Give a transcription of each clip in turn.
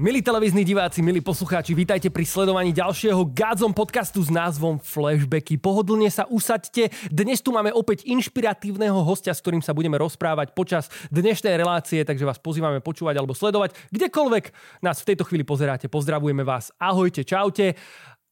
Milí televízni diváci, milí poslucháči, vítajte pri sledovaní ďalšieho Gádzom podcastu s názvom Flashbacky. Pohodlne sa usaďte. Dnes tu máme opäť inšpiratívneho hostia, s ktorým sa budeme rozprávať počas dnešnej relácie, takže vás pozývame počúvať alebo sledovať. Kdekoľvek nás v tejto chvíli pozeráte, pozdravujeme vás. Ahojte, čaute.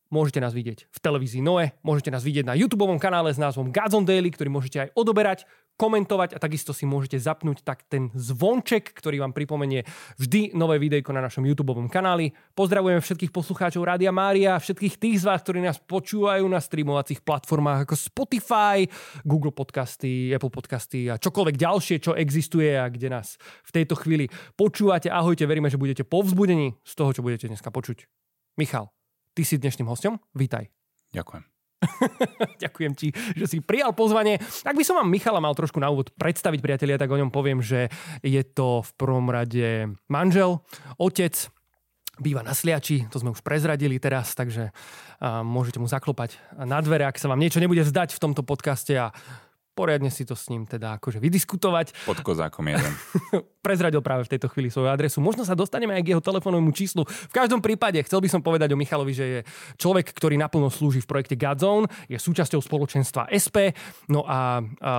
Môžete nás vidieť v televízii Noe, môžete nás vidieť na YouTube kanále s názvom Godzone Daily, ktorý môžete aj odoberať, komentovať a takisto si môžete zapnúť tak ten zvonček, ktorý vám pripomenie vždy nové videjko na našom YouTube kanáli. Pozdravujeme všetkých poslucháčov Rádia Mária, všetkých tých z vás, ktorí nás počúvajú na streamovacích platformách ako Spotify, Google Podcasty, Apple Podcasty a čokoľvek ďalšie, čo existuje a kde nás v tejto chvíli počúvate. Ahojte, veríme, že budete povzbudení z toho, čo budete dneska počuť. Michal, Ty si dnešným hostom. Vítaj. Ďakujem. Ďakujem ti, že si prijal pozvanie. Ak by som vám Michala mal trošku na úvod predstaviť, priatelia, tak o ňom poviem, že je to v prvom rade manžel, otec, býva na Sliači, to sme už prezradili teraz, takže môžete mu zaklopať na dvere, ak sa vám niečo nebude zdať v tomto podcaste a poriadne si to s ním teda akože vydiskutovať. Pod kozákom jeden. Prezradil práve v tejto chvíli svoju adresu. Možno sa dostaneme aj k jeho telefónnemu číslu. V každom prípade chcel by som povedať o Michalovi, že je človek, ktorý naplno slúži v projekte Godzone, je súčasťou spoločenstva SP, no a, a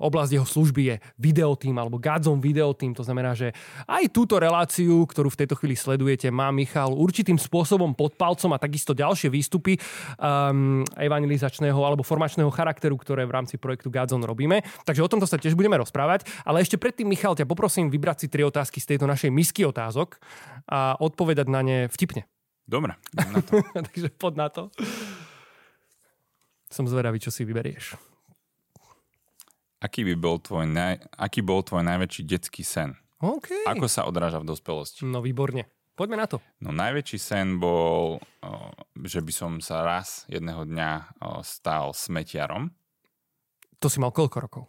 oblasť jeho služby je videotým alebo Godzone videotým. To znamená, že aj túto reláciu, ktorú v tejto chvíli sledujete, má Michal určitým spôsobom pod palcom a takisto ďalšie výstupy um, evangelizačného alebo formačného charakteru, ktoré v rámci projektu Godzone Patreon robíme. Takže o tomto sa tiež budeme rozprávať. Ale ešte predtým, Michal, ťa poprosím vybrať si tri otázky z tejto našej misky otázok a odpovedať na ne vtipne. Dobre, na to. Takže pod na to. Som zvedavý, čo si vyberieš. Aký by bol tvoj, naj... Aký bol tvoj najväčší detský sen? Okay. Ako sa odráža v dospelosti? No výborne. Poďme na to. No najväčší sen bol, že by som sa raz jedného dňa stal smetiarom to si mal koľko rokov?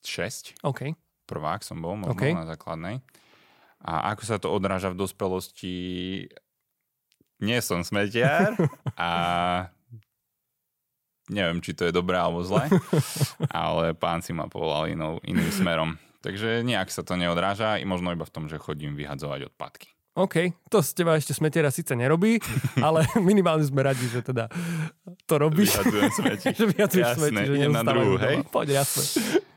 6. OK. Prvák som bol, možno okay. na základnej. A ako sa to odráža v dospelosti, nie som smetiar a neviem, či to je dobré alebo zlé, ale pán si ma povolal inou, iným smerom. Takže nejak sa to neodráža, i možno iba v tom, že chodím vyhadzovať odpadky. OK, to z teba ešte smetiera síce nerobí, ale minimálne sme radi, že teda to robíš. Vyhadzujem smeti. že vyhadzuješ smeti, že jedna druhú, hej? Poď, jasne.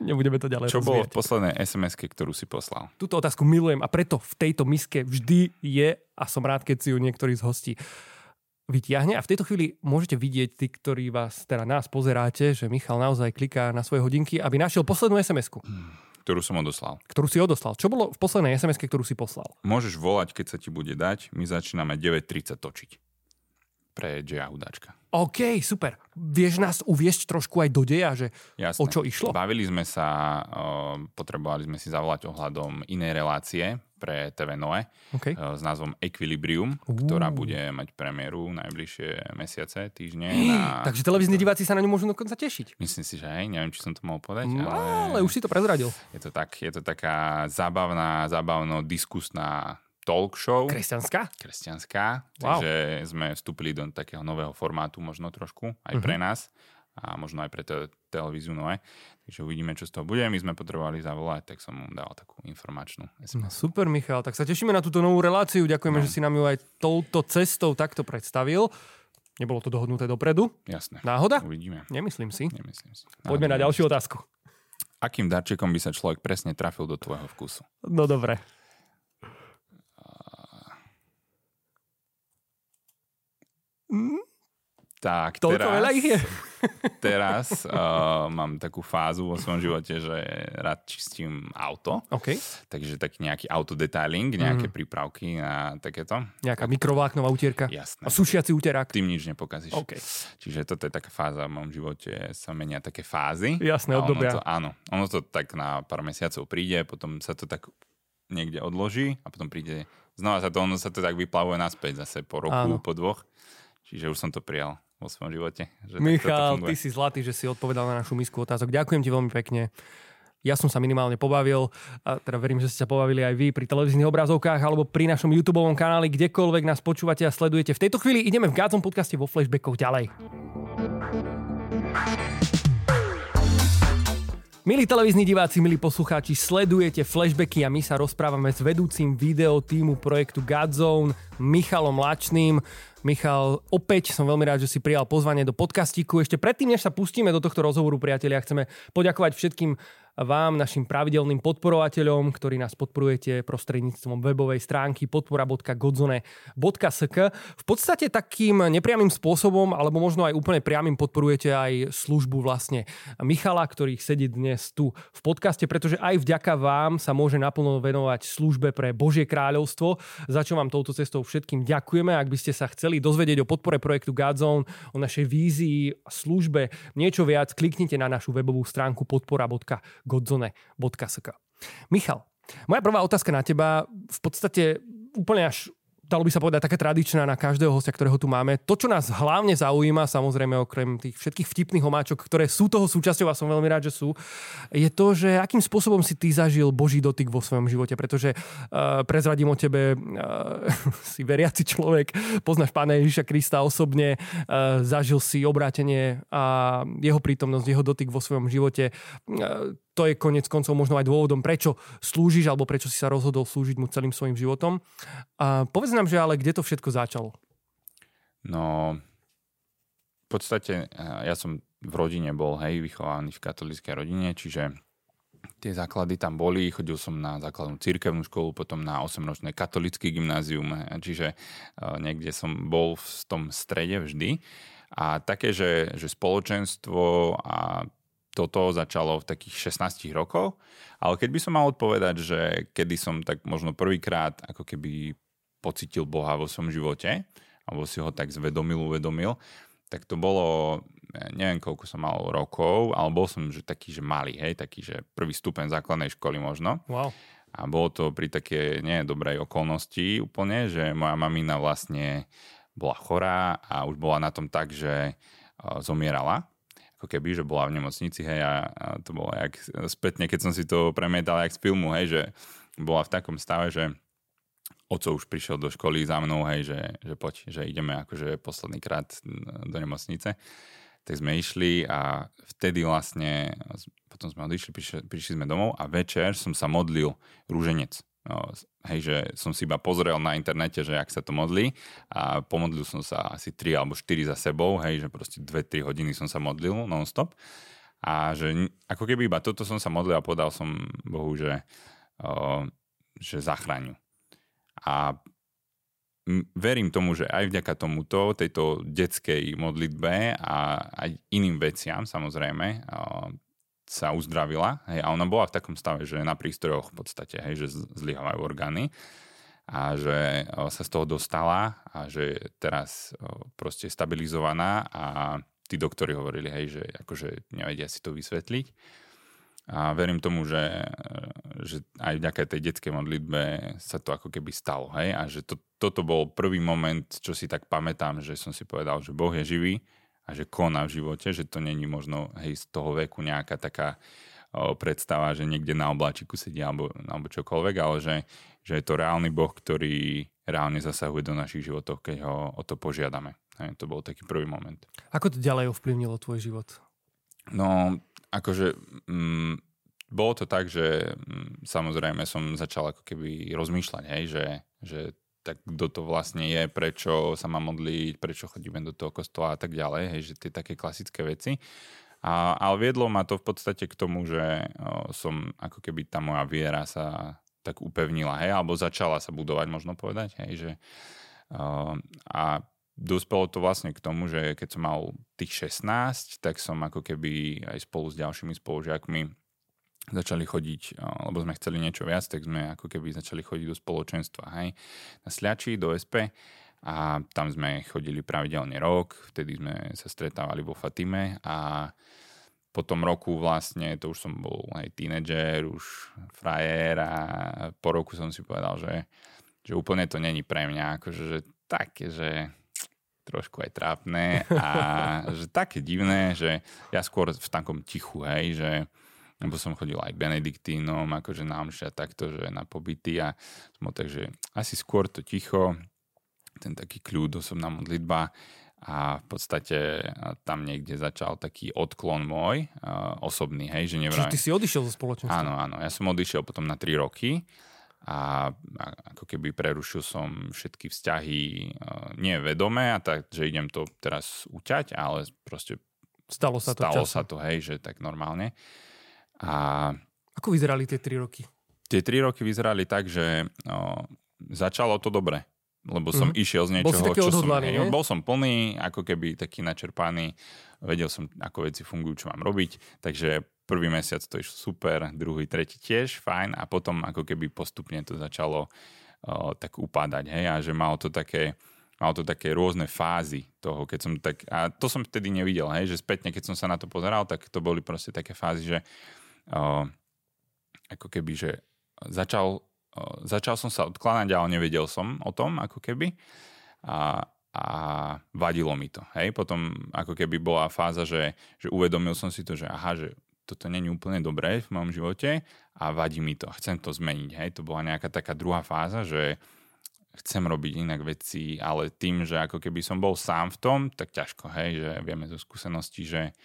Nebudeme to ďalej Čo bolo v poslednej sms ktorú si poslal? Túto otázku milujem a preto v tejto miske vždy je, a som rád, keď si ju niektorý z hostí vytiahne a v tejto chvíli môžete vidieť, tí, ktorí vás, teda nás pozeráte, že Michal naozaj kliká na svoje hodinky, aby našiel poslednú SMS-ku. Hmm ktorú som odoslal. Ktorú si odoslal. Čo bolo v poslednej sms ktorú si poslal? Môžeš volať, keď sa ti bude dať. My začíname 9.30 točiť. Pre J.A. Hudáčka. OK, super. Vieš nás uviesť trošku aj do deja, že Jasné. o čo išlo? Bavili sme sa, potrebovali sme si zavolať ohľadom inej relácie pre TV Noe okay. s názvom Equilibrium, uh. ktorá bude mať premiéru najbližšie mesiace, týždne. Na... Takže televízni diváci sa na ňu môžu dokonca tešiť. Myslím si, že hej, neviem, či som to mohol povedať. No, ale... ale už si to prezradil. Je to, tak, je to taká zábavná, zábavno-diskusná talk show. Kresťanská? Kresťanská. Wow. Takže sme vstúpili do takého nového formátu možno trošku, aj uh-huh. pre nás a možno aj pre te- televíziu Noe. Takže uvidíme, čo z toho bude. My sme potrebovali zavolať, tak som mu dal takú informačnú SMS. No, super, Michal. Tak sa tešíme na túto novú reláciu. Ďakujeme, no. že si nám ju aj touto cestou takto predstavil. Nebolo to dohodnuté dopredu? Jasné. Náhoda? Uvidíme. Nemyslím si. Nemyslím si. Náhoda Poďme na ďalšiu otázku. Akým darčekom by sa človek presne trafil do tvojho vkusu? No dobre. Mm? Tak, Toľko teraz, veľa ich je. Teraz uh, mám takú fázu vo svojom živote, že rád čistím auto. Okay. Takže taký nejaký autodetailing, nejaké mm. prípravky na takéto. Nejaká tak, mikrovláknová utierka. Jasné. A sušiaci utierák. Tým nič nepokazíš. Okay. Čiže toto je taká fáza v mojom živote, sa menia také fázy. Jasné, obdobia. Ono to, áno, ono to tak na pár mesiacov príde, potom sa to tak niekde odloží a potom príde, znova sa to, ono sa to tak vyplavuje naspäť zase po roku, áno. po dvoch. Čiže už som to prijal vo svojom živote. Že Michal, ty si zlatý, že si odpovedal na našu misku otázok. Ďakujem ti veľmi pekne. Ja som sa minimálne pobavil a teda verím, že ste sa pobavili aj vy pri televíznych obrazovkách alebo pri našom YouTube kanáli, kdekoľvek nás počúvate a sledujete. V tejto chvíli ideme v Gádzom podcaste vo flashbackoch ďalej. Milí televízni diváci, milí poslucháči, sledujete flashbacky a my sa rozprávame s vedúcim video týmu projektu Godzone, Michalom Lačným. Michal, opäť som veľmi rád, že si prijal pozvanie do podcastiku. Ešte predtým, než sa pustíme do tohto rozhovoru, priatelia, chceme poďakovať všetkým vám, našim pravidelným podporovateľom, ktorí nás podporujete prostredníctvom webovej stránky podpora.godzone.sk. V podstate takým nepriamým spôsobom, alebo možno aj úplne priamým podporujete aj službu vlastne Michala, ktorý sedí dnes tu v podcaste, pretože aj vďaka vám sa môže naplno venovať službe pre Božie kráľovstvo, za čo vám touto cestou všetkým ďakujeme. Ak by ste sa chceli dozvedieť o podpore projektu Godzone, o našej vízii službe niečo viac, kliknite na našu webovú stránku podpora.godzone.sk godzone.sk. Michal, moja prvá otázka na teba, v podstate úplne až dalo by sa povedať, také tradičná na každého hostia, ktorého tu máme. To, čo nás hlavne zaujíma, samozrejme okrem tých všetkých vtipných homáčok, ktoré sú toho súčasťou a som veľmi rád, že sú, je to, že akým spôsobom si ty zažil Boží dotyk vo svojom živote, pretože uh, prezradím o tebe, uh, si veriaci človek, poznáš Pána Ježiša Krista osobne, uh, zažil si obrátenie a jeho prítomnosť, jeho dotyk vo svojom živote. Uh, to je konec koncov možno aj dôvodom, prečo slúžiš alebo prečo si sa rozhodol slúžiť mu celým svojim životom. A povedz nám, že ale kde to všetko začalo? No, v podstate eh, ja som v rodine bol, hej, vychovaný v katolíckej rodine, čiže tie základy tam boli, chodil som na základnú cirkevnú školu, potom na 8-ročné katolické gymnázium, čiže eh, niekde som bol v tom strede vždy. A také, že, že spoločenstvo a toto začalo v takých 16 rokoch, ale keď by som mal odpovedať, že kedy som tak možno prvýkrát ako keby pocitil Boha vo svojom živote, alebo si ho tak zvedomil, uvedomil, tak to bolo, neviem koľko som mal rokov, ale bol som že taký, že malý, hej, taký, že prvý stupeň základnej školy možno. Wow. A bolo to pri také nie dobrej okolnosti úplne, že moja mamina vlastne bola chorá a už bola na tom tak, že zomierala ako keby, že bola v nemocnici, hej, a, a to bolo jak spätne, keď som si to premietal jak z filmu, hej, že bola v takom stave, že oco už prišiel do školy za mnou, hej, že, že poď, že ideme akože posledný krát do nemocnice. Tak sme išli a vtedy vlastne, potom sme odišli, prišli, prišli sme domov a večer som sa modlil rúženec. No, hej, že som si iba pozrel na internete, že ak sa to modlí a pomodlil som sa asi 3 alebo 4 za sebou, hej, že proste 2-3 hodiny som sa modlil non-stop a že ako keby iba toto som sa modlil a podal som Bohu, že, že zachráňu. A verím tomu, že aj vďaka tomuto, tejto detskej modlitbe a aj iným veciam samozrejme, sa uzdravila hej, a ona bola v takom stave, že na prístrojoch v podstate, hej, že zlyhávajú orgány a že sa z toho dostala a že teraz proste je stabilizovaná a tí doktori hovorili, hej, že akože nevedia si to vysvetliť. A verím tomu, že, že aj vďaka tej detskej modlitbe sa to ako keby stalo. Hej? A že to, toto bol prvý moment, čo si tak pamätám, že som si povedal, že Boh je živý a že koná v živote, že to není možno hej, z toho veku nejaká taká o, predstava, že niekde na obláčiku sedí alebo, alebo čokoľvek, ale že, že je to reálny Boh, ktorý reálne zasahuje do našich životov, keď ho o to požiadame. Hej, to bol taký prvý moment. Ako to ďalej ovplyvnilo tvoj život? No, akože... Mm, bolo to tak, že mm, samozrejme som začal ako keby rozmýšľať, hej, že, že tak kto to vlastne je, prečo sa má modliť, prečo chodíme do toho kostola a tak ďalej, hej, že tie také klasické veci. A, ale viedlo ma to v podstate k tomu, že o, som ako keby tá moja viera sa tak upevnila, hej, alebo začala sa budovať, možno povedať, hej, že o, a dospelo to vlastne k tomu, že keď som mal tých 16, tak som ako keby aj spolu s ďalšími spolužiakmi začali chodiť, lebo sme chceli niečo viac, tak sme ako keby začali chodiť do spoločenstva, hej, na Sľači, do SP a tam sme chodili pravidelne rok, vtedy sme sa stretávali vo Fatime a po tom roku vlastne, to už som bol aj tínedžer, už frajer a po roku som si povedal, že, že úplne to není pre mňa, akože že také, že trošku aj trápne a že také divné, že ja skôr v takom tichu, hej, že lebo som chodil aj Benediktínom, akože na omšia takto, že na pobyty a som takže asi skôr to ticho, ten taký kľud, osobná modlitba a v podstate tam niekde začal taký odklon môj uh, osobný, hej, že nevraj... Čiže ty si odišiel zo spoločnosti? Áno, áno, ja som odišiel potom na 3 roky a ako keby prerušil som všetky vzťahy uh, nie a tak, že idem to teraz uťať, ale proste stalo sa to Stalo časom. sa to, hej, že tak normálne. A... Ako vyzerali tie 3 roky? Tie 3 roky vyzerali tak, že no, začalo to dobre lebo som mm-hmm. išiel z niečoho, bol čo som... Hej, bol som plný, ako keby taký načerpaný, vedel som, ako veci fungujú, čo mám robiť, takže prvý mesiac to išlo super, druhý, tretí tiež, fajn a potom ako keby postupne to začalo o, tak upádať, hej, a že malo to také, malo to také rôzne fázy toho, keď som tak, a to som vtedy nevidel, hej, že spätne, keď som sa na to pozeral, tak to boli proste také fázy, že ako keby, že začal začal som sa odkladať, ale nevedel som o tom, ako keby. A, a vadilo mi to. Hej? Potom ako keby bola fáza, že, že uvedomil som si to, že aha, že toto není úplne dobré v mojom živote a vadí mi to. Chcem to zmeniť. Hej? To bola nejaká taká druhá fáza, že chcem robiť inak veci, ale tým, že ako keby som bol sám v tom, tak ťažko, hej, že vieme zo skúsenosti, že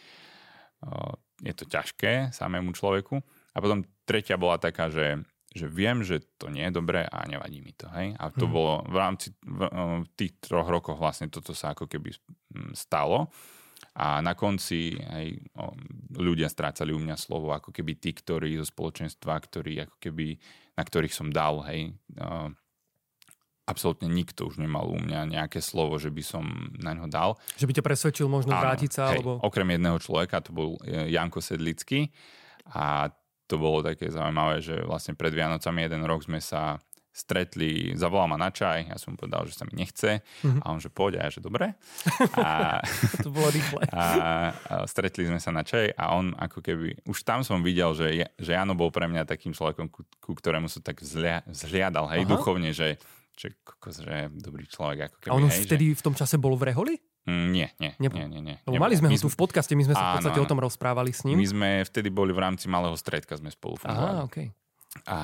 je to ťažké samému človeku. A potom tretia bola taká, že že viem, že to nie je dobré a nevadí mi to. Hej? A to hmm. bolo v rámci v, v tých troch rokoch vlastne toto sa ako keby stalo. A na konci aj o, ľudia strácali u mňa slovo, ako keby tí, ktorí zo spoločenstva, ktorí ako keby, na ktorých som dal, hej, o, absolútne nikto už nemal u mňa nejaké slovo, že by som na ňo dal. Že by ťa presvedčil možno Áno, vrátiť sa? Hej, alebo... Okrem jedného človeka, to bol e, Janko Sedlický a to bolo také zaujímavé, že vlastne pred Vianocami jeden rok sme sa stretli, zavolal ma na čaj, ja som mu povedal, že sa mi nechce mm-hmm. a on, že poď, a ja, že dobre. A, to bolo rýchle. A, a stretli sme sa na čaj a on ako keby, už tam som videl, že, že Jano bol pre mňa takým človekom, ku, ku ktorému som tak zlia, zliadal, hej, Aha. duchovne, že, že, kokos, že dobrý človek. Ako keby, a on hej, vtedy že... v tom čase bol v Reholi? Mm, nie, nie, Nebo, nie, nie, nie. Lebo mali sme ho tu v podcaste, my sme sa áno, v podstate áno. o tom rozprávali s ním. My sme vtedy boli v rámci malého stredka, sme spolu fungovali. Aha, okay. A,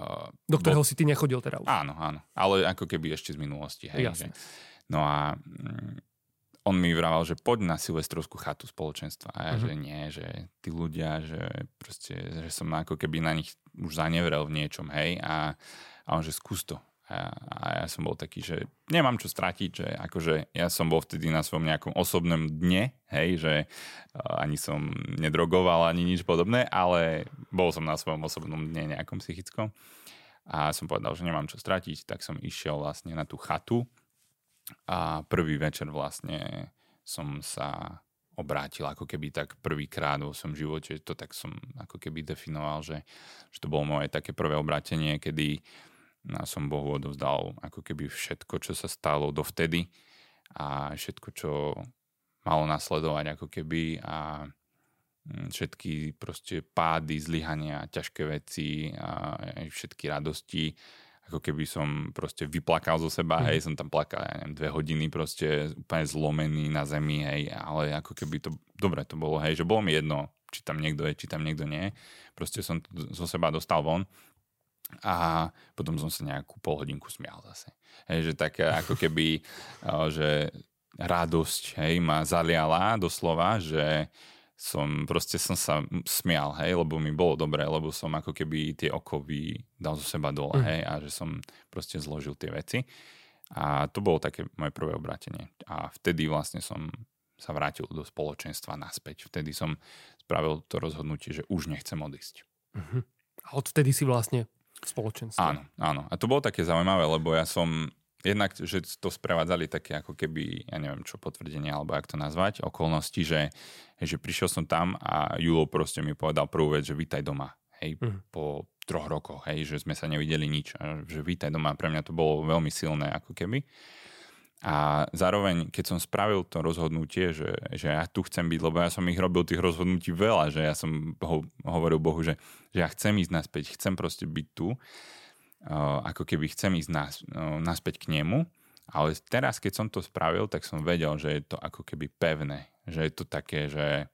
uh, Do ktorého bol... si ty nechodil teda už. Áno, áno. Ale ako keby ešte z minulosti. Hej, Jasne. Že... No a mm, on mi vraval, že poď na silvestrovskú chatu spoločenstva. A ja, uh-huh. že nie, že tí ľudia, že proste, že som ako keby na nich už zanevrel v niečom, hej. A, a on, že skús to. A, ja som bol taký, že nemám čo stratiť, že akože ja som bol vtedy na svojom nejakom osobnom dne, hej, že ani som nedrogoval, ani nič podobné, ale bol som na svojom osobnom dne nejakom psychickom. A som povedal, že nemám čo stratiť, tak som išiel vlastne na tú chatu a prvý večer vlastne som sa obrátil ako keby tak prvýkrát vo svojom živote, to tak som ako keby definoval, že, že to bolo moje také prvé obrátenie, kedy a som Bohu odovzdal ako keby všetko, čo sa stalo dovtedy a všetko, čo malo nasledovať ako keby a mm, všetky proste pády, zlyhania, ťažké veci a všetky radosti, ako keby som proste vyplakal zo seba, mm. hej, som tam plakal, ja neviem, dve hodiny proste úplne zlomený na zemi, hej, ale ako keby to, dobre to bolo, hej, že bolo mi jedno, či tam niekto je, či tam niekto nie, proste som to zo seba dostal von a potom som sa nejakú pol hodinku smial zase. Hej, že tak ako keby, že radosť hej, ma zaliala doslova, že som proste som sa smial, hej, lebo mi bolo dobré, lebo som ako keby tie okovy dal zo seba dole, mm. hej, a že som proste zložil tie veci. A to bolo také moje prvé obrátenie. A vtedy vlastne som sa vrátil do spoločenstva naspäť. Vtedy som spravil to rozhodnutie, že už nechcem odísť. Mm-hmm. A odtedy si vlastne spoločenstve. Áno, áno. A to bolo také zaujímavé, lebo ja som jednak, že to sprevádzali také ako keby, ja neviem čo, potvrdenie, alebo ak to nazvať, okolnosti, že, že prišiel som tam a Julo proste mi povedal prvú vec, že vítaj doma. Hej, mm. po troch rokoch, hej, že sme sa nevideli nič. Že vítaj doma, pre mňa to bolo veľmi silné ako keby. A zároveň, keď som spravil to rozhodnutie, že, že ja tu chcem byť, lebo ja som ich robil tých rozhodnutí veľa, že ja som ho, hovoril Bohu, že, že ja chcem ísť naspäť, chcem proste byť tu, uh, ako keby chcem ísť nás, uh, naspäť k nemu, ale teraz, keď som to spravil, tak som vedel, že je to ako keby pevné, že je to také, že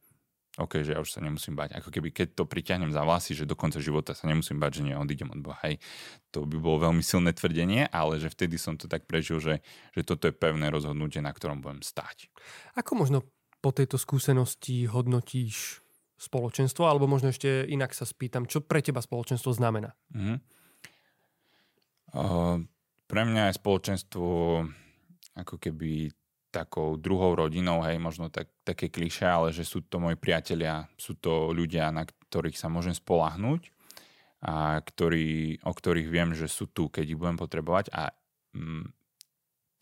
OK, že ja už sa nemusím bať. Ako keby keď to priťahnem za vlasy, že do konca života sa nemusím bať, že neodídem od Boha. Hej, to by bolo veľmi silné tvrdenie, ale že vtedy som to tak prežil, že, že toto je pevné rozhodnutie, na ktorom budem stáť. Ako možno po tejto skúsenosti hodnotíš spoločenstvo, alebo možno ešte inak sa spýtam, čo pre teba spoločenstvo znamená? Mm-hmm. Uh, pre mňa je spoločenstvo ako keby takou druhou rodinou, hej, možno tak, také kliše, ale že sú to moji priatelia, sú to ľudia, na ktorých sa môžem spolahnúť a ktorý, o ktorých viem, že sú tu, keď ich budem potrebovať a mm,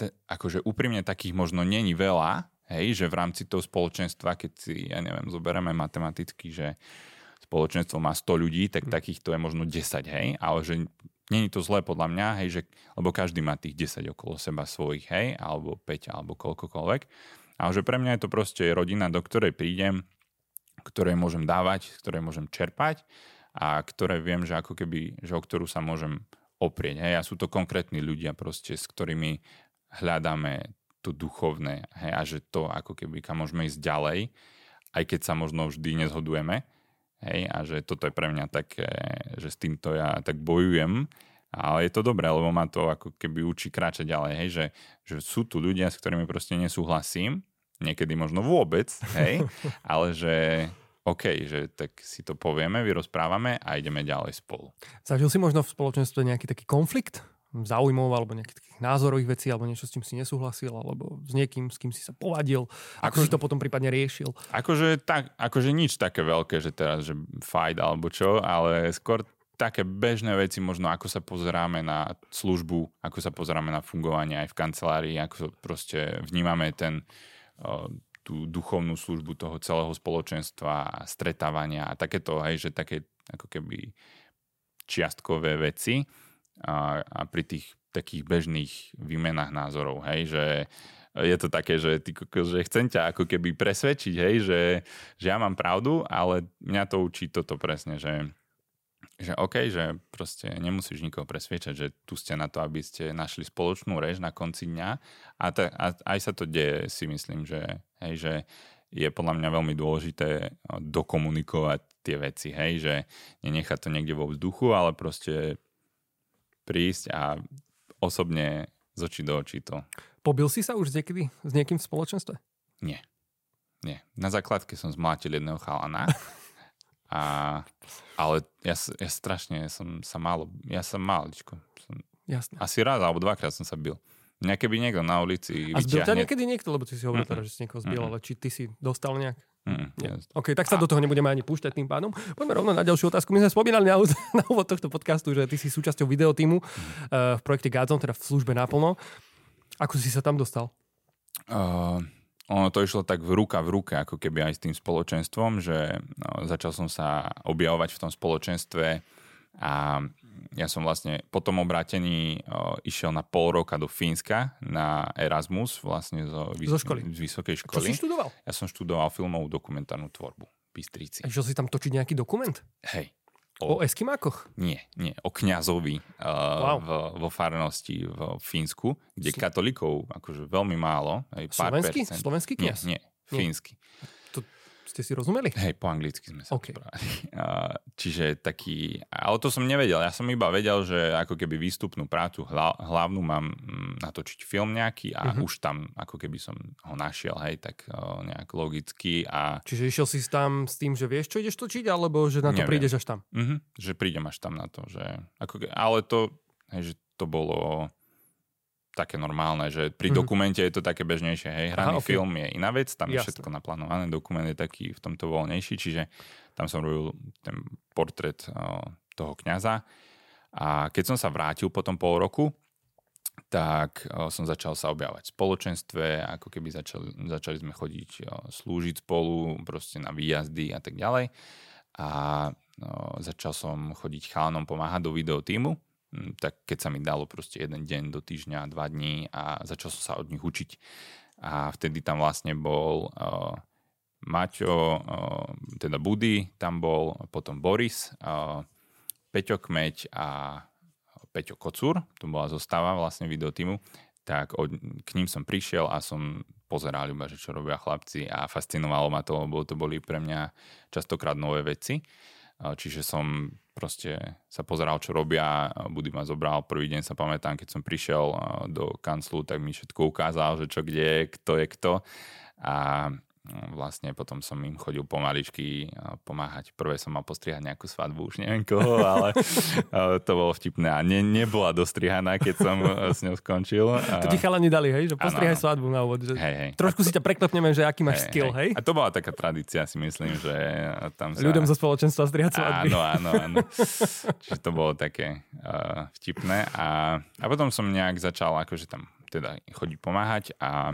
te, akože úprimne takých možno není veľa, hej, že v rámci toho spoločenstva, keď si, ja neviem, zoberieme matematicky, že spoločenstvo má 100 ľudí, tak hm. takýchto je možno 10, hej, ale že Není to zlé podľa mňa, hej, že, lebo každý má tých 10 okolo seba svojich, hej, alebo 5, alebo koľkokoľvek. Ale že pre mňa je to proste rodina, do ktorej prídem, ktorej môžem dávať, ktorej môžem čerpať a ktoré viem, že ako keby, že o ktorú sa môžem oprieť. Hej, a sú to konkrétni ľudia proste, s ktorými hľadáme to duchovné hej, a že to ako keby, kam môžeme ísť ďalej, aj keď sa možno vždy nezhodujeme, Hej, a že toto je pre mňa také, že s týmto ja tak bojujem, ale je to dobré, lebo ma to ako keby učí kráčať ďalej, hej, že, že sú tu ľudia, s ktorými proste nesúhlasím, niekedy možno vôbec, hej, ale že OK, že tak si to povieme, vyrozprávame a ideme ďalej spolu. Zažil si možno v spoločenstve nejaký taký konflikt? Záujmov alebo nejakých názorových vecí alebo niečo, s tým si nesúhlasil alebo s niekým, s kým si sa povadil. Ako, ako si to potom prípadne riešil? Akože, tak, akože nič také veľké, že teraz, že fajt alebo čo, ale skôr také bežné veci, možno ako sa pozeráme na službu, ako sa pozeráme na fungovanie aj v kancelárii, ako proste vnímame ten, tú duchovnú službu toho celého spoločenstva, stretávania a takéto, hej, že také ako keby čiastkové veci a, a pri tých takých bežných výmenách názorov, hej, že je to také, že, ty, že chcem ťa ako keby presvedčiť, hej, že, že ja mám pravdu, ale mňa to učí toto presne, že, že OK, že proste nemusíš nikoho presviečať, že tu ste na to, aby ste našli spoločnú rež na konci dňa. A, ta, a aj sa to deje, si myslím, že, hej, že je podľa mňa veľmi dôležité dokomunikovať tie veci, hej, že nenechať to niekde vo vzduchu, ale proste prísť a osobne z očí do očí to. Pobil si sa už niekedy s niekým v spoločenstve? Nie. Nie. Na základke som zmlátil jedného chalana. A, ale ja, ja strašne som sa málo, ja som máličko. Som, Jasne. Asi raz alebo dvakrát som sa bil. Mňa keby niekto na ulici A zbil ťa niekedy niekto, lebo ty si hovoril mm-hmm. že si niekoho zbil, mm-hmm. ale či ty si dostal nejak? Mm, OK, tak sa a... do toho nebudeme ani púšťať tým pádom. Poďme rovno na ďalšiu otázku. My sme spomínali na, na úvod tohto podcastu, že ty si súčasťou videotímu mm. uh, v projekte Gadzon, teda v službe naplno. Ako si sa tam dostal? Uh, ono to išlo tak v ruka v ruke, ako keby aj s tým spoločenstvom, že no, začal som sa objavovať v tom spoločenstve a ja som vlastne po tom obrátení išiel na pol roka do Fínska na Erasmus vlastne zo, zo školy. z vysokej školy. Čo si študoval? Ja som študoval filmovú dokumentárnu tvorbu Bystrici. A si tam točiť nejaký dokument? Hej. O, o Eskimákoch? Nie, nie. O kňazovi uh, wow. v, vo farnosti v Fínsku, kde Sl- katolíkov akože veľmi málo. Hej, pár Slovenský? Percent. Slovenský kňaz? Nie, nie. Fínsky. Ste si rozumeli? Hej, po anglicky sme sa okay. Čiže taký, ale to som nevedel. Ja som iba vedel, že ako keby výstupnú prácu hlavnú mám mm, natočiť film nejaký a uh-huh. už tam ako keby som ho našiel, hej, tak nejak logicky. A... Čiže išiel si tam s tým, že vieš, čo ideš točiť, alebo že na to Neviem. prídeš až tam? Uh-huh. Že prídem až tam na to. Že, ako, ale to, hej, že to bolo také normálne, že pri mm-hmm. dokumente je to také bežnejšie. Hej, hraný Aha, okay. film je iná vec, tam Jasne. je všetko naplánované, dokument je taký v tomto voľnejší, čiže tam som robil ten portrét toho kňaza. A keď som sa vrátil po tom pol roku, tak som začal sa objavať v spoločenstve, ako keby začali, začali sme chodiť slúžiť spolu, proste na výjazdy a tak ďalej. A začal som chodiť chánom pomáhať do videotímu, tak keď sa mi dalo proste jeden deň do týždňa, dva dní a začal som sa od nich učiť. A vtedy tam vlastne bol uh, Maťo, uh, teda Budy, tam bol potom Boris, uh, Peťo Kmeď a Peťo Kocúr, to bola zostava vlastne videotímu. tak od, k ním som prišiel a som pozeral iba, že čo robia chlapci a fascinovalo ma to, lebo to boli pre mňa častokrát nové veci. Čiže som proste sa pozeral, čo robia. Budy ma zobral, prvý deň sa pamätám, keď som prišiel do kanclu, tak mi všetko ukázal, že čo kde je, kto je kto. A vlastne potom som im chodil pomaličky pomáhať. Prvé som mal postrihať nejakú svadbu, už neviem koho, ale to bolo vtipné a ne, nebola dostrihaná, keď som e, s ňou skončil. To ti chalani dali, hej? Že postrihaj svadbu na úvod. Že hej, hej. Trošku si ťa preklepneme, že aký máš hej, skill, hej. hej? A to bola taká tradícia, si myslím, že tam sa... Ľuďom zo spoločenstva strihať svadby. Áno, áno, áno. Čiže to bolo také uh, vtipné a, a potom som nejak začal akože tam teda chodiť pomáhať a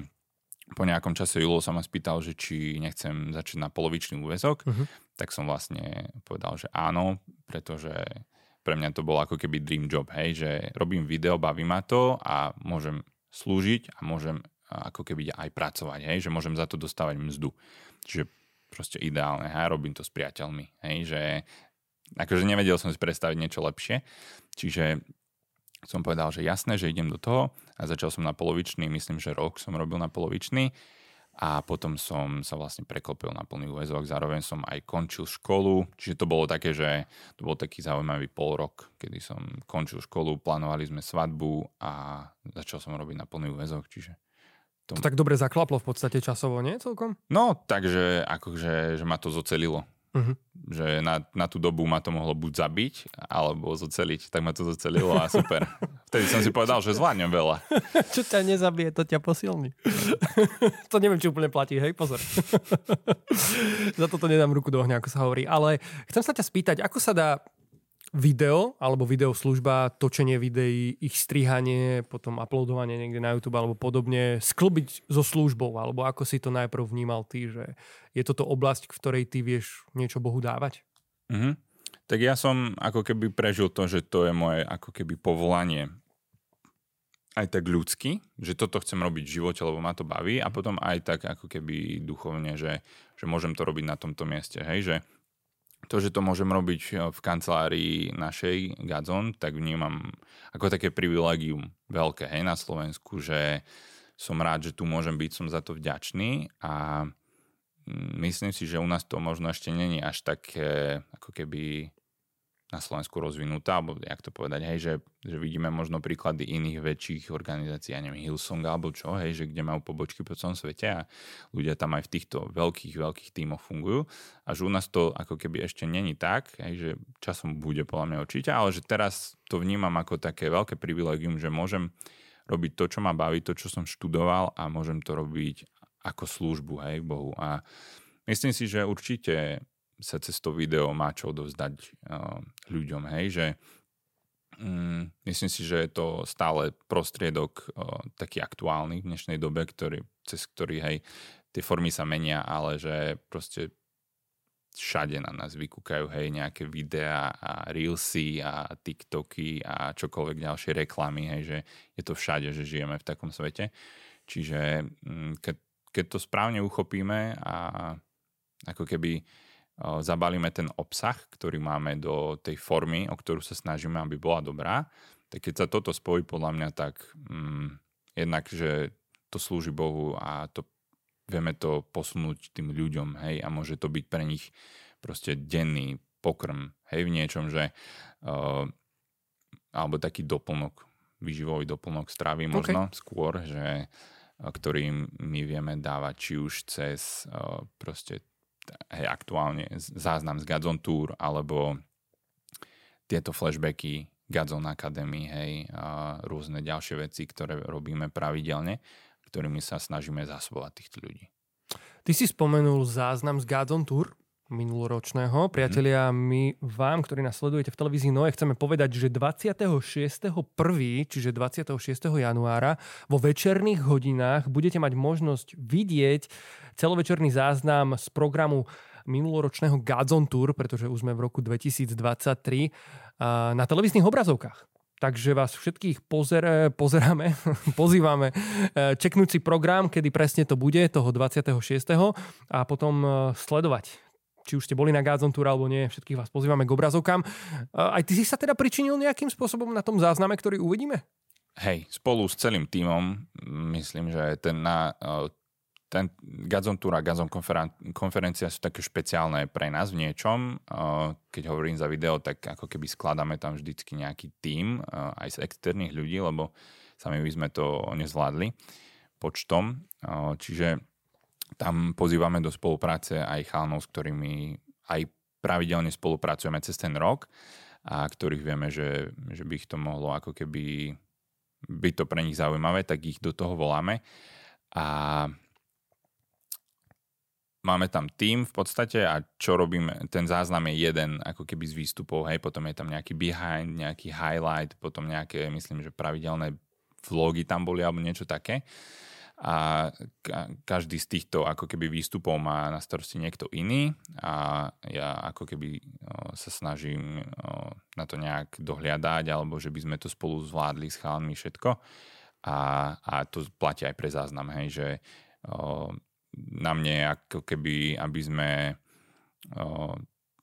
po nejakom čase Julo sa ma spýtal, že či nechcem začať na polovičný úvezok, uh-huh. tak som vlastne povedal, že áno, pretože pre mňa to bol ako keby dream job, hej, že robím video, baví ma to a môžem slúžiť a môžem ako keby aj pracovať, hej, že môžem za to dostávať mzdu. Čiže proste ideálne, hej, robím to s priateľmi, hej, že akože nevedel som si predstaviť niečo lepšie, čiže som povedal, že jasné, že idem do toho a začal som na polovičný, myslím, že rok som robil na polovičný a potom som sa vlastne preklopil na plný úvezok, zároveň som aj končil školu, čiže to bolo také, že to bol taký zaujímavý pol rok, kedy som končil školu, plánovali sme svadbu a začal som robiť na plný úvezok, čiže to... to tak dobre zaklaplo v podstate časovo, nie celkom? No, takže akože že ma to zocelilo. Uh-huh. Že na, na tú dobu ma to mohlo buď zabiť, alebo zoceliť. Tak ma to zocelilo a super. Vtedy som si povedal, že zvládnem veľa. Čo ťa nezabije, to ťa posilní. to neviem, či úplne platí, hej, pozor. Za toto nedám ruku do ohňa, ako sa hovorí. Ale chcem sa ťa spýtať, ako sa dá video alebo videoslužba, točenie videí, ich strihanie, potom uploadovanie niekde na YouTube alebo podobne sklbiť so službou, alebo ako si to najprv vnímal ty, že je toto oblasť, v ktorej ty vieš niečo Bohu dávať? Mm-hmm. Tak ja som ako keby prežil to, že to je moje ako keby povolanie aj tak ľudsky, že toto chcem robiť v živote, lebo ma to baví a potom aj tak ako keby duchovne, že, že môžem to robiť na tomto mieste, hej, že to, že to môžem robiť eh, v kancelárii našej Gazon, tak vnímam ako také privilegium veľké hej, na Slovensku, že som rád, že tu môžem byť, som za to vďačný a myslím si, že u nás to možno ešte není až také ako keby na Slovensku rozvinutá, alebo jak to povedať, hej, že, že vidíme možno príklady iných väčších organizácií, ja neviem, Hillsong alebo čo, hej, že kde majú pobočky po celom svete a ľudia tam aj v týchto veľkých, veľkých tímoch fungujú a že u nás to ako keby ešte není tak, hej, že časom bude podľa mňa určite, ale že teraz to vnímam ako také veľké privilegium, že môžem robiť to, čo ma baví, to, čo som študoval a môžem to robiť ako službu, hej, Bohu. A myslím si, že určite sa cez to video má čo odovzdať uh, ľuďom, hej, že um, myslím si, že je to stále prostriedok uh, taký aktuálny v dnešnej dobe, ktorý, cez ktorý, hej, tie formy sa menia, ale že proste všade na nás vykúkajú, hej, nejaké videá a reelsy a TikToky a čokoľvek ďalšie reklamy, hej, že je to všade, že žijeme v takom svete. Čiže um, keď, keď to správne uchopíme a ako keby zabalíme ten obsah, ktorý máme do tej formy, o ktorú sa snažíme, aby bola dobrá, tak keď sa toto spojí podľa mňa, tak mm, jednak, že to slúži Bohu a to vieme to posunúť tým ľuďom, hej, a môže to byť pre nich proste denný pokrm, hej, v niečom, že uh, alebo taký doplnok, výživový doplnok stravy možno okay. skôr, že ktorým my vieme dávať či už cez uh, proste hej, aktuálne záznam z Gazon Tour alebo tieto flashbacky Gazon Academy, hej, a rôzne ďalšie veci, ktoré robíme pravidelne, ktorými sa snažíme zásobovať týchto ľudí. Ty si spomenul záznam z Gazon Tour minuloročného. Priatelia, my vám, ktorí nás sledujete v televízii Noe, chceme povedať, že 26.1., čiže 26. januára, vo večerných hodinách budete mať možnosť vidieť celovečerný záznam z programu minuloročného Gazon Tour, pretože už sme v roku 2023, na televíznych obrazovkách. Takže vás všetkých pozer, pozeráme, pozývame e, čeknúť si program, kedy presne to bude, toho 26. a potom e, sledovať či už ste boli na Gádzon Tour alebo nie, všetkých vás pozývame k obrazovkám. Aj ty si sa teda pričinil nejakým spôsobom na tom zázname, ktorý uvidíme? hej, spolu s celým tímom, myslím, že ten na, ten Gazon Tour a Gazon konferen- konferencia sú také špeciálne pre nás v niečom. Keď hovorím za video, tak ako keby skladáme tam vždycky nejaký tím aj z externých ľudí, lebo sami by sme to nezvládli počtom. Čiže tam pozývame do spolupráce aj chalnov, s ktorými aj pravidelne spolupracujeme cez ten rok a ktorých vieme, že, že by ich to mohlo ako keby byť to pre nich zaujímavé, tak ich do toho voláme. A máme tam tým v podstate a čo robíme, ten záznam je jeden ako keby z výstupov, hej, potom je tam nejaký behind, nejaký highlight, potom nejaké, myslím, že pravidelné vlogy tam boli alebo niečo také. A každý z týchto ako keby výstupov má na starosti niekto iný a ja ako keby sa snažím na to nejak dohliadať alebo že by sme to spolu zvládli s chalmi všetko. A, a to platí aj pre záznam, hej, že na mne ako keby, aby sme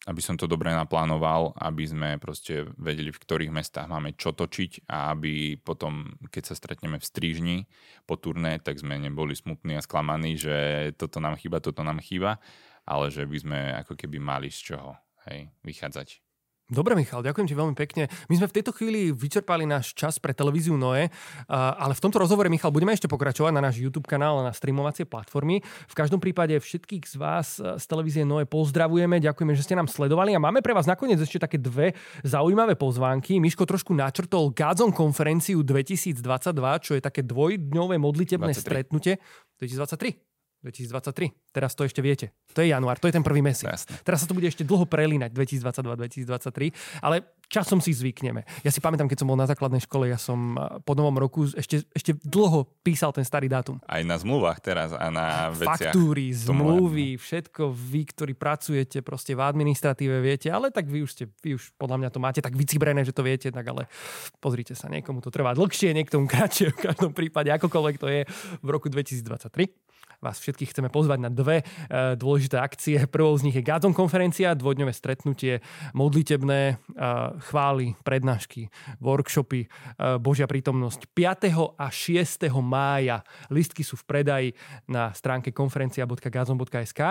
aby som to dobre naplánoval, aby sme proste vedeli, v ktorých mestách máme čo točiť a aby potom, keď sa stretneme v strížni po turné, tak sme neboli smutní a sklamaní, že toto nám chýba, toto nám chýba, ale že by sme ako keby mali z čoho hej, vychádzať. Dobre, Michal, ďakujem ti veľmi pekne. My sme v tejto chvíli vyčerpali náš čas pre televíziu Noe, ale v tomto rozhovore, Michal, budeme ešte pokračovať na náš YouTube kanál a na streamovacie platformy. V každom prípade všetkých z vás z televízie Noe pozdravujeme, ďakujeme, že ste nám sledovali a máme pre vás nakoniec ešte také dve zaujímavé pozvánky. Miško trošku načrtol Gazon konferenciu 2022, čo je také dvojdňové modlitebné 23. stretnutie. 2023. 2023. Teraz to ešte viete. To je január, to je ten prvý mesiac. Jasne. Teraz sa to bude ešte dlho prelínať, 2022-2023, ale časom si zvykneme. Ja si pamätám, keď som bol na základnej škole, ja som po novom roku ešte, ešte dlho písal ten starý dátum. Aj na zmluvách teraz a na veciach. Faktúry, zmluvy, všetko vy, ktorí pracujete proste v administratíve, viete, ale tak vy už, ste, vy už podľa mňa to máte tak vycibrené, že to viete, tak ale pozrite sa, niekomu to trvá dlhšie, niektomu kratšie, v každom prípade, akokoľvek to je v roku 2023 vás všetkých chceme pozvať na dve e, dôležité akcie. Prvou z nich je Gazon konferencia, dvojdňové stretnutie, modlitebné e, chvály, prednášky, workshopy, e, Božia prítomnosť 5. a 6. mája. Listky sú v predaji na stránke konferencia.gazon.sk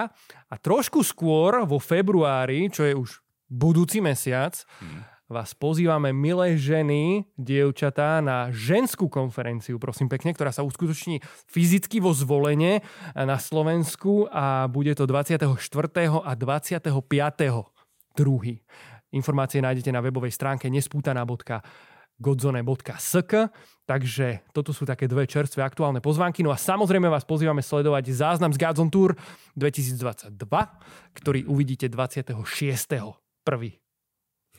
a trošku skôr vo februári, čo je už budúci mesiac, hmm vás pozývame, milé ženy, dievčatá, na ženskú konferenciu, prosím pekne, ktorá sa uskutoční fyzicky vo zvolenie na Slovensku a bude to 24. a 25. druhý. Informácie nájdete na webovej stránke nespútaná.godzone.sk Takže toto sú také dve čerstvé aktuálne pozvánky. No a samozrejme vás pozývame sledovať záznam z Godzone Tour 2022, ktorý uvidíte 26. 1.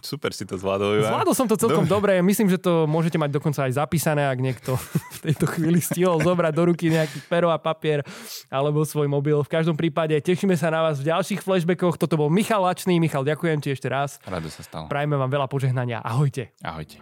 Super si to zvládol. Ivan. Zvládol som to celkom dobre. dobre. Myslím, že to môžete mať dokonca aj zapísané, ak niekto v tejto chvíli stihol zobrať do ruky nejaký pero a papier alebo svoj mobil. V každom prípade tešíme sa na vás v ďalších flashbackoch. Toto bol Michal Lačný. Michal, ďakujem ti ešte raz. Rado sa stalo. Prajme vám veľa požehnania. Ahojte. Ahojte.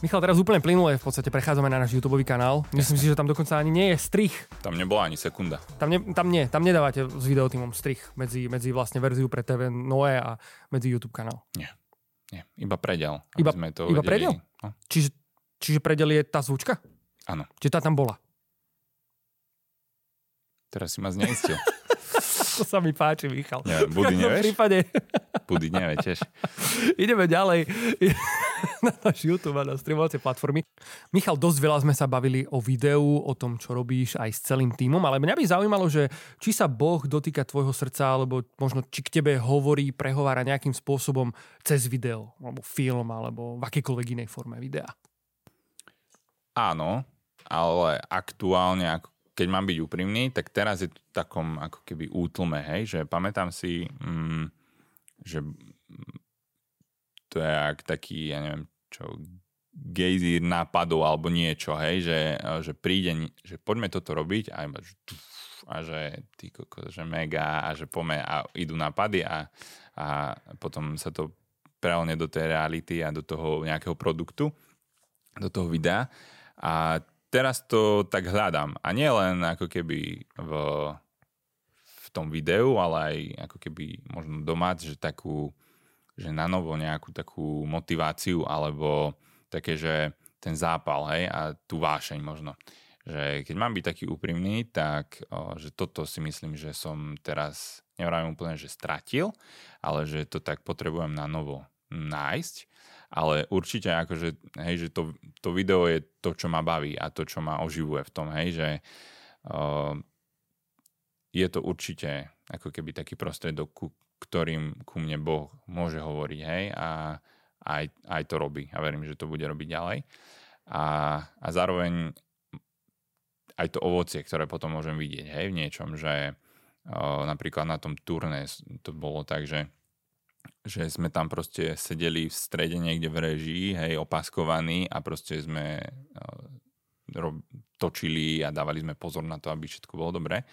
Michal, teraz úplne plynule v podstate prechádzame na náš YouTube kanál. Myslím si, že tam dokonca ani nie je strich. Tam nebola ani sekunda. Tam, ne, tam nie, tam nedávate s videotýmom strich medzi, medzi vlastne verziu pre TV Noé a medzi YouTube kanál. Nie, nie, iba predel. Iba, sme to iba predel? No. Čiže, čiže predel je tá zvučka? Áno. Čiže tá tam bola? Teraz si ma zneistil. to sa mi páči, Michal. Nie, Budy nevieš? prípade. Budy nevie tiež. Ideme ďalej na náš YouTube a na streamovacie platformy. Michal, dosť veľa sme sa bavili o videu, o tom, čo robíš aj s celým týmom, ale mňa by zaujímalo, že či sa Boh dotýka tvojho srdca, alebo možno či k tebe hovorí, prehovára nejakým spôsobom cez video, alebo film, alebo v akýkoľvek inej forme videa. Áno, ale aktuálne keď mám byť úprimný, tak teraz je to takom ako keby útlme, hej, že pamätám si, mm, že to je ak taký, ja neviem, čo, gejzír nápadov alebo niečo, hej, že, že príde, že poďme toto robiť a iba, že, a že ty že mega a že pome a idú nápady a, a potom sa to prelne do tej reality a do toho nejakého produktu, do toho videa. A teraz to tak hľadám. A nie len ako keby v, v tom videu, ale aj ako keby možno doma, že takú, že na novo nejakú takú motiváciu alebo také, že ten zápal, hej, a tú vášeň možno. Že keď mám byť taký úprimný, tak o, že toto si myslím, že som teraz, nevravím úplne, že stratil, ale že to tak potrebujem na novo nájsť. Ale určite akože, hej, že to, to video je to, čo ma baví a to, čo ma oživuje v tom, hej, že o, je to určite ako keby taký prostredok, ku ktorým ku mne Boh môže hovoriť, hej, a aj, aj to robí a verím, že to bude robiť ďalej. A, a zároveň aj to ovocie, ktoré potom môžem vidieť hej, v niečom, že o, napríklad na tom turné to bolo tak, že že sme tam proste sedeli v strede niekde v režii, hej, opaskovaní a proste sme točili a dávali sme pozor na to, aby všetko bolo dobré.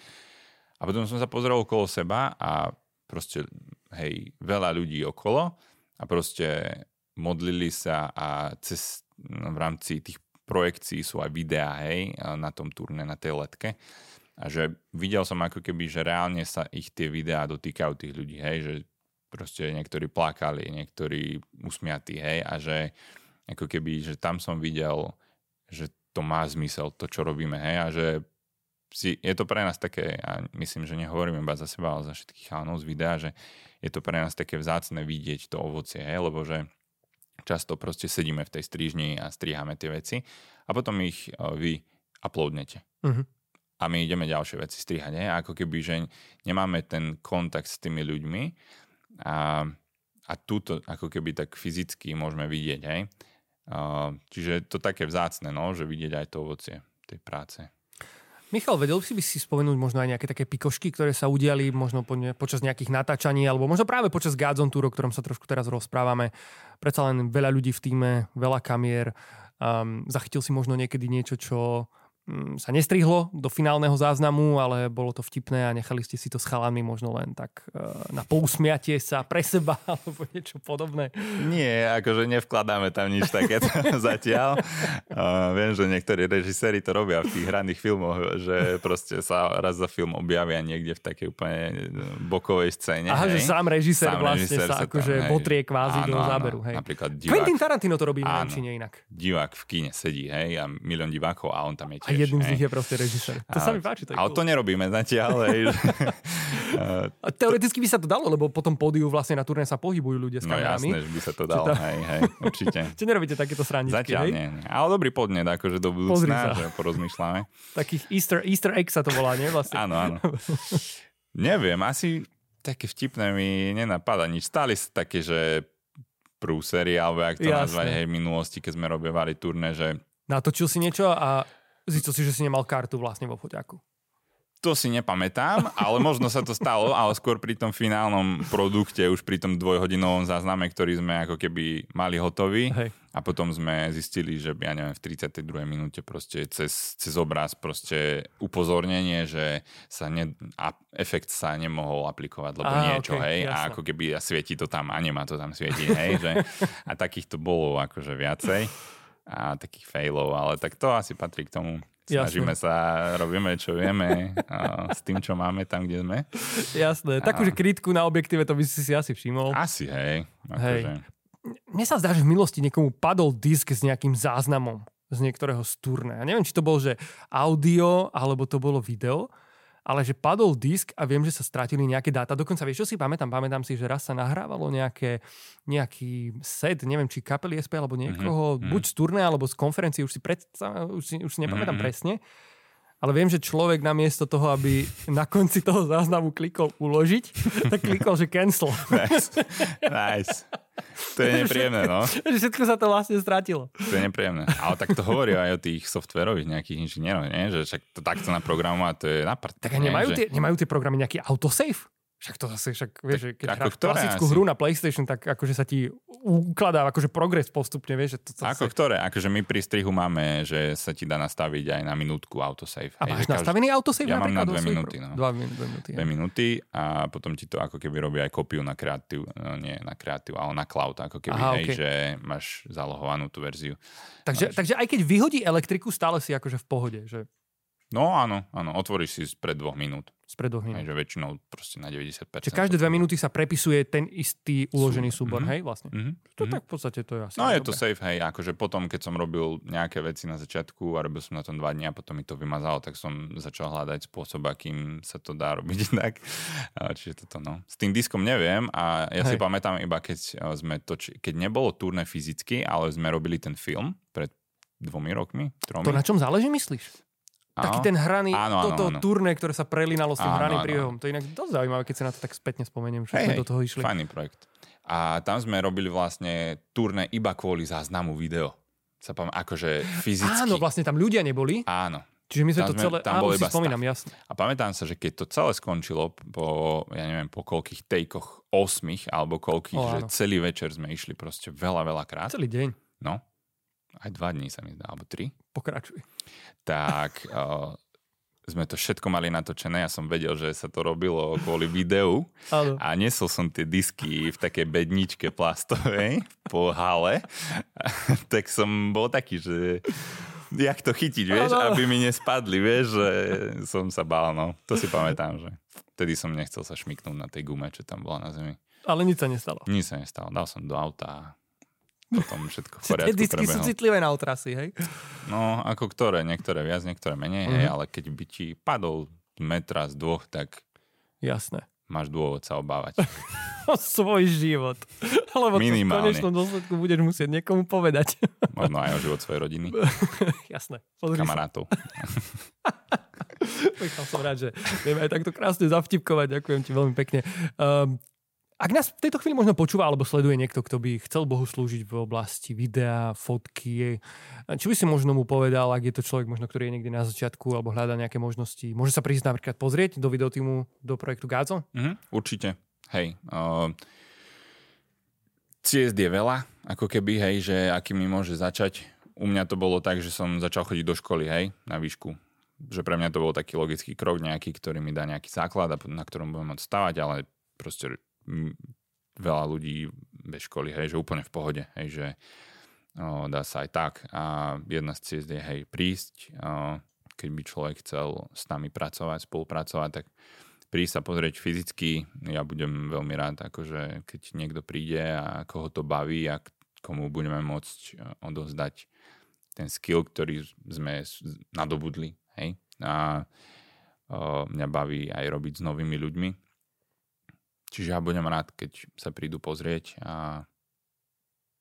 A potom som sa pozrel okolo seba a proste, hej, veľa ľudí okolo a proste modlili sa a cez, no, v rámci tých projekcií sú aj videá, hej, na tom turné, na tej letke. A že videl som ako keby, že reálne sa ich tie videá dotýkajú tých ľudí, hej, že proste niektorí plakali, niektorí usmiatí, hej, a že ako keby, že tam som videl, že to má zmysel, to, čo robíme, hej, a že si, je to pre nás také, a myslím, že nehovorím iba za seba, ale za všetkých chalanov z videa, že je to pre nás také vzácne vidieť to ovocie, hej, lebo že často proste sedíme v tej strižni a striháme tie veci a potom ich e, vy uploadnete. Uh-huh. A my ideme ďalšie veci strihať. Nie? Ako keby, že nemáme ten kontakt s tými ľuďmi a, a túto ako keby tak fyzicky môžeme vidieť. Hej? A, čiže je to také vzácne, no, že vidieť aj to ovocie tej práce. Michal, vedel si by si spomenúť možno aj nejaké také pikošky, ktoré sa udiali možno po ne, počas nejakých natáčaní, alebo možno práve počas Godzone Tour, o ktorom sa trošku teraz rozprávame. Predsa len veľa ľudí v týme, veľa kamier. Um, zachytil si možno niekedy niečo, čo sa nestrihlo do finálneho záznamu, ale bolo to vtipné a nechali ste si to s chalami možno len tak e, na pousmiatie sa pre seba alebo niečo podobné. Nie, akože nevkladáme tam nič takéto zatiaľ. Uh, viem, že niektorí režiséri to robia v tých hraných filmoch, že proste sa raz za film objavia niekde v takej úplne bokovej scéne. Aha, hej. že sám režisér sám vlastne režisér sa, sa akože hej. botrie kvázi áno, do záberu. Hej. Napríklad divák. Quentin Tarantino to robí, áno, neviem, či nie inak. Divák v kine sedí, hej, a milión divákov a on tam je tiež jedným z nich je proste režisér. To a, sa mi páči. To ale cool. to nerobíme zatiaľ. teoreticky by sa to dalo, lebo potom pódiu vlastne na turné sa pohybujú ľudia s no kamerami. No jasné, že by sa to dalo. To... Hej, hej, určite. Či nerobíte takéto srandičky, Zatiaľ hej? nie, nie. Ale dobrý podnet, akože do budúcna, že porozmýšľame. Takých Easter, Easter egg sa to volá, nie? Vlastne. Áno, áno. Neviem, asi také vtipné mi nenapadá nič. Stáli sa také, že prúsery, alebo jak to Jasne. nazvať, hej, v minulosti, keď sme robívali turné, že Natočil si niečo a Zistil si, že si nemal kartu vlastne vo foťaku. To si nepamätám, ale možno sa to stalo, ale skôr pri tom finálnom produkte, už pri tom dvojhodinovom zázname, ktorý sme ako keby mali hotový. Hej. A potom sme zistili, že ja neviem, v 32. minúte proste cez, cez obraz proste upozornenie, že sa ne, a efekt sa nemohol aplikovať, lebo Á, niečo, okay, hej, jasne. a ako keby a svieti to tam a nemá to tam svietiť, hej, že a takých to bolo akože viacej a takých failov, ale tak to asi patrí k tomu. Snažíme Jasne. sa, robíme čo vieme a s tým, čo máme tam, kde sme. Jasné, takúže kritiku na objektíve to by si si asi všimol. Asi, hej. hej. Akože... Mne sa zdá, že v minulosti niekomu padol disk s nejakým záznamom z niektorého z turné. Ja neviem, či to bol, že audio, alebo to bolo video ale že padol disk a viem, že sa stratili nejaké dáta. Dokonca vieš, čo si pamätám? Pamätám si, že raz sa nahrávalo nejaké, nejaký set, neviem, či kapely SP alebo niekoho, mm-hmm. buď z turné alebo z konferencie, už si, pred, už si, už si nepamätám mm-hmm. presne. Ale viem, že človek namiesto toho, aby na konci toho záznamu klikol uložiť, tak klikol, že cancel. Nice. nice. To je nepríjemné, no. Že všetko sa to vlastne stratilo. To je nepríjemné. Ale tak to hovorí aj o tých softverových nejakých inžinieroch, nie? Že však to takto naprogramovať, to je na Tak a nemajú, nie? tie, nemajú tie programy nejaký autosave? Však to zase, však vieš, že keď hráš klasickú asi? hru na PlayStation, tak akože sa ti ukladá akože progres postupne, vieš. Že to, to ako zase... ktoré? Akože my pri strihu máme, že sa ti dá nastaviť aj na minútku autosave. A máš každý... nastavený autosave? Ja mám na dve minúty. No. Dva, dve minúty. Dve minúty a potom ti to ako keby robí aj kopiu na kreatív, no nie na kreatív, ale na cloud, ako keby, Aha, hej, okay. že máš zalohovanú tú verziu. Takže, máš... takže aj keď vyhodí elektriku, stále si akože v pohode, že No áno, áno, otvoríš si pred dvoch minút. Spred dvoch minút. Hej, že väčšinou proste na 90%. Čiže každé dve minúty sa prepisuje ten istý uložený súbor, Mhm. hej, vlastne. Mhm. To mhm. tak v podstate to je asi. No je dobré. to safe, hej, akože potom, keď som robil nejaké veci na začiatku a robil som na tom dva dní a potom mi to vymazalo, tak som začal hľadať spôsob, akým sa to dá robiť inak. Čiže toto, no. S tým diskom neviem a ja si Hej. pamätám iba, keď eh, sme toči, keď nebolo turné fyzicky, ale sme robili ten film pred dvomi rokmi, tromi. To na čom záleží, myslíš? Taký ten hraný, Áno, áno, toto áno. turné, ktoré sa prelinalo s tým Áno, hraným áno. príbehom. To je inak dosť zaujímavé, keď sa na to tak spätne spomeniem, že Hej, sme hej, do toho išli. Fajný projekt. A tam sme robili vlastne turné iba kvôli záznamu video. Sa pam, akože fyzicky. Áno, vlastne tam ľudia neboli, Áno. čiže my sme Tam to celé... tam áno, si spomínam, jasne. A pamätám sa, že keď to celé skončilo po, ja neviem, po koľkých tejkoch, osmých, alebo koľkých, O, že celý večer sme išli proste veľa, veľa krát. Celý deň. No, aj dva dní sa mi zdá, alebo tri. Pokračuj. Tak uh, sme to všetko mali natočené. Ja som vedel, že sa to robilo kvôli videu. A nesol som tie disky v takej bedničke plastovej po hale. tak som bol taký, že jak to chytiť, vieš, Áno. aby mi nespadli, vieš, že som sa bál, no. To si pamätám, že vtedy som nechcel sa šmiknúť na tej gume, čo tam bola na zemi. Ale nič sa nestalo. Nič sa nestalo. Dal som do auta potom všetko v Tie poriadku disky sú prebehlo. citlivé na otrasy, hej? No, ako ktoré, niektoré viac, niektoré menej, hej, Mhm. ale keď by ti padol metra z dvoch, tak Jasné. máš dôvod sa obávať. O svoj život. Lebo v konečnom dôsledku budeš musieť niekomu povedať. Možno aj o život svojej rodiny, Jasné. Pozri kamarátov. Michal, som rád, že vieme aj takto krásne zavtipkovať. Ďakujem ti veľmi pekne. Um, ak nás v tejto chvíli možno počúva alebo sleduje niekto, kto by chcel Bohu slúžiť v oblasti videa, fotky, či by si možno mu povedal, ak je to človek možno, ktorý je niekde na začiatku alebo hľadá nejaké možnosti, môže sa prísť napríklad pozrieť do videotímu, do projektu Gádzo? Mhm, určite. Hej. Uh, ciest je veľa, ako keby, hej, že akými môže začať. U mňa to bolo tak, že som začal chodiť do školy, hej, na výšku. Že pre mňa to bol taký logický krok nejaký, ktorý mi dá nejaký základ, na ktorom budem môcť stavať, ale proste veľa ľudí bez školy, hej, že úplne v pohode, hej, že o, dá sa aj tak. A jedna z ciest je, hej, prísť, o, keď by človek chcel s nami pracovať, spolupracovať, tak prísť sa pozrieť fyzicky. Ja budem veľmi rád, akože keď niekto príde a koho to baví a komu budeme môcť odovzdať ten skill, ktorý sme nadobudli. Hej? A o, mňa baví aj robiť s novými ľuďmi. Čiže ja budem rád, keď sa prídu pozrieť a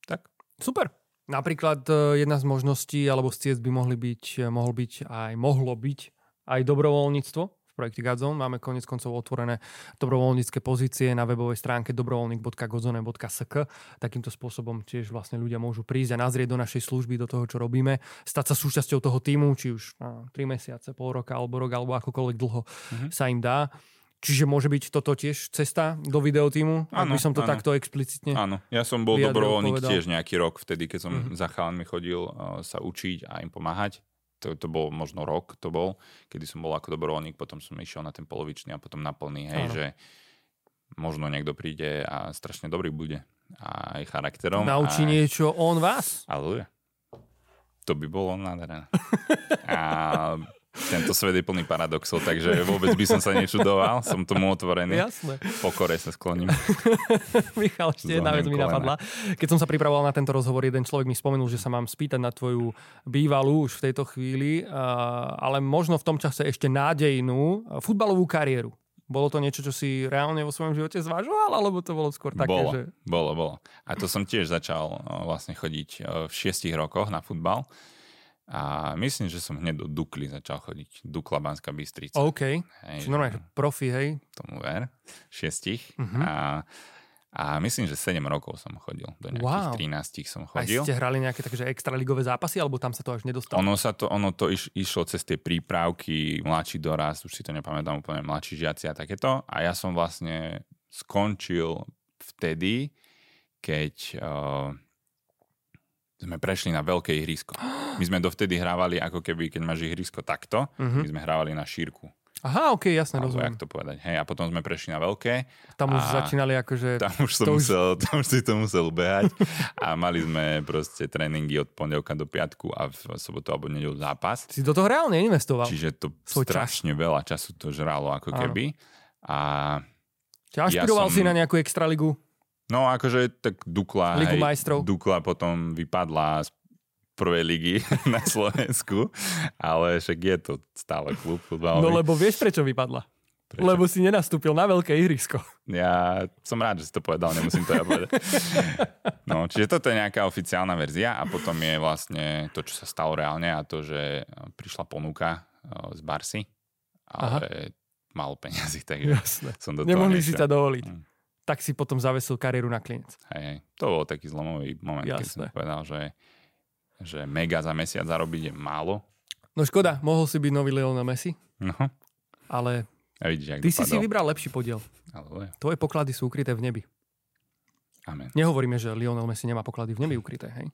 tak. Super. Napríklad e, jedna z možností alebo z ciest by mohli byť, e, mohol byť aj, mohlo byť aj dobrovoľníctvo v projekte Gadzone. Máme konec koncov otvorené dobrovoľnícke pozície na webovej stránke dobrovoľník.godzone.sk. Takýmto spôsobom tiež vlastne ľudia môžu prísť a nazrieť do našej služby, do toho, čo robíme, stať sa súčasťou toho týmu, či už na 3 mesiace, pol roka, alebo rok, alebo akokoľvek dlho Mhm. sa im dá. Čiže môže byť toto tiež cesta do videotímu, ak Áno, by som to áno. takto explicitne... Áno, ja som bol dobrovoľník povedal. tiež nejaký rok, vtedy, keď som Mhm. mm-hmm. za chalanmi chodil uh, sa učiť a im pomáhať. To, to bol možno rok, to bol, kedy som bol ako dobrovoľník, potom som išiel na ten polovičný a potom na plný, hej, Áno. že možno niekto príde a strašne dobrý bude. A aj charakterom. Naučí a... niečo on vás? Aleluja. To by bolo nádherné. a tento svet je plný paradoxov, takže vôbec by som sa nečudoval. Som tomu otvorený. Jasné. Pokore sa skloním. Michal, ešte jedna vec mi napadla. Keď som sa pripravoval na tento rozhovor, jeden človek mi spomenul, že sa mám spýtať na tvoju bývalú už v tejto chvíli, ale možno v tom čase ešte nádejnú futbalovú kariéru. Bolo to niečo, čo si reálne vo svojom živote zvažoval, alebo to bolo skôr také, bolo, že... bolo, bolo. A to som tiež začal vlastne chodiť v šiestich rokoch na futbal. A myslím, že som hneď do Dukly začal chodiť. Dukla Banská Bystrica. OK. Hej, Čiže normálne, že profi, hej. tomu ver. Šiestich. Mhm. A, a myslím, že 7 rokov som chodil. Do Wow. nejakých 13 som chodil. ste hrali nejaké takže extraligové zápasy, alebo tam sa to až nedostalo? Ono sa to, ono to iš, išlo cez tie prípravky, mladší dorast, už si to nepamätám úplne, mladší žiaci a takéto. A ja som vlastne skončil vtedy, keď uh, sme prešli na veľké ihrisko. My sme dovtedy hrávali ako keby, keď máš ihrisko takto, Mhm. my sme hrávali na šírku. Aha, ok, jasné, Alebo rozumiem. jak to povedať. Hej, a potom sme prešli na veľké. Tam už začínali akože... Tam už, som to už- musel, tam už si to musel behať a mali sme proste tréningy od pondelka do piatku a v sobotu alebo nedelu zápas. Si do toho reálne investoval. Čiže to Svoj čas. strašne veľa času to žralo ako Áno. keby. A Ťa ja ašpiroval som- si na nejakú extraligu? No akože tak Dukla, Ligu hej. Dukla potom vypadla z prvej ligy na Slovensku, ale však je to stále klub futbalový. No lebo vieš, prečo vypadla? Prečo? Lebo si nenastúpil na veľké ihrisko. Ja som rád, že si to povedal, nemusím to ja povedať. No, čiže toto je nejaká oficiálna verzia a potom je vlastne to, čo sa stalo reálne a to, že prišla ponuka z Barsy, ale málo peňazí, takže Jasné. som do toho Nemohli si nešiel. ťa dovoliť. Mm. Tak si potom zavesil kariéru na klinec. Hej, hej. To bol taký zlomový moment, keď som Jasné. povedal, že, že mega za mesiac zarobiť je málo. No škoda, mohol si byť nový Lionel Messi, No, ale a vidíš, ty si si vybral lepší podiel. Ale, Tvoje poklady sú ukryté v nebi. amen. Nehovoríme, že Lionel Messi nemá poklady v nebi ukryté, hej?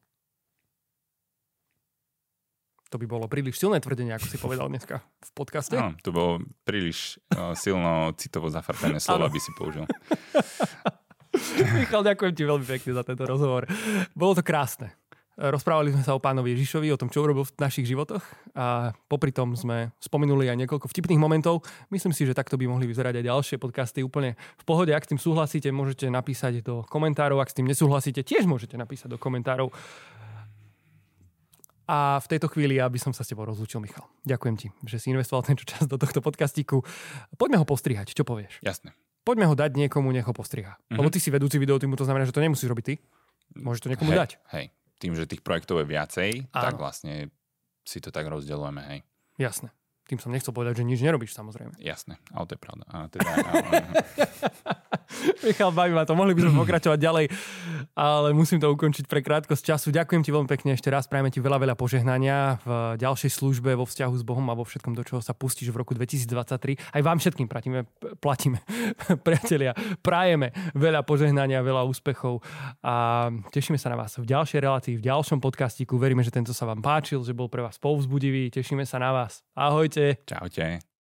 To by bolo príliš silné tvrdenie, ako si povedal dneska v podcaste. No, to bolo príliš uh, silno citovo zafarbené slovo, Áno. aby si použil. Michal, ďakujem ti veľmi pekne za tento rozhovor. Bolo to krásne. Rozprávali sme sa o pánovi Ježišovi, o tom, čo urobil v našich životoch a popri tom sme spomenuli aj niekoľko vtipných momentov. Myslím si, že takto by mohli vyzerať aj ďalšie podcasty úplne v pohode. Ak s tým súhlasíte, môžete napísať do komentárov. Ak s tým nesúhlasíte, tiež môžete napísať do komentárov. A v tejto chvíli ja by som sa s tebou rozlúčil, Michal. Ďakujem ti, že si investoval tento čas do tohto podcastíku. Poďme ho postrihať, čo povieš? Jasné. Poďme ho dať niekomu, nech ho postriha. Mm-hmm. Lebo ty si vedúci videotímu, to znamená, že to nemusíš robiť ty. Môžeš to niekomu hej, dať. Hej, tým, že tých projektov je viacej, Áno. tak vlastne si to tak rozdeľujeme, hej. Jasné. Tým som nechcel povedať, že nič nerobíš, samozrejme. Jasné, ale to je pravda. A teda, Michal, baví ma to, mohli by sme pokračovať ďalej, ale musím to ukončiť pre krátkosť času. Ďakujem ti veľmi pekne ešte raz, prajeme ti veľa, veľa požehnania v ďalšej službe, vo vzťahu s Bohom a vo všetkom, do čoho sa pustíš v roku 2023. Aj vám všetkým platíme, platíme priatelia, prajeme veľa požehnania, veľa úspechov a tešíme sa na vás v ďalšej relácii, v ďalšom podcastiku. Veríme, že tento sa vám páčil, že bol pre vás povzbudivý. Tešíme sa na vás. Ahojte. Čaute.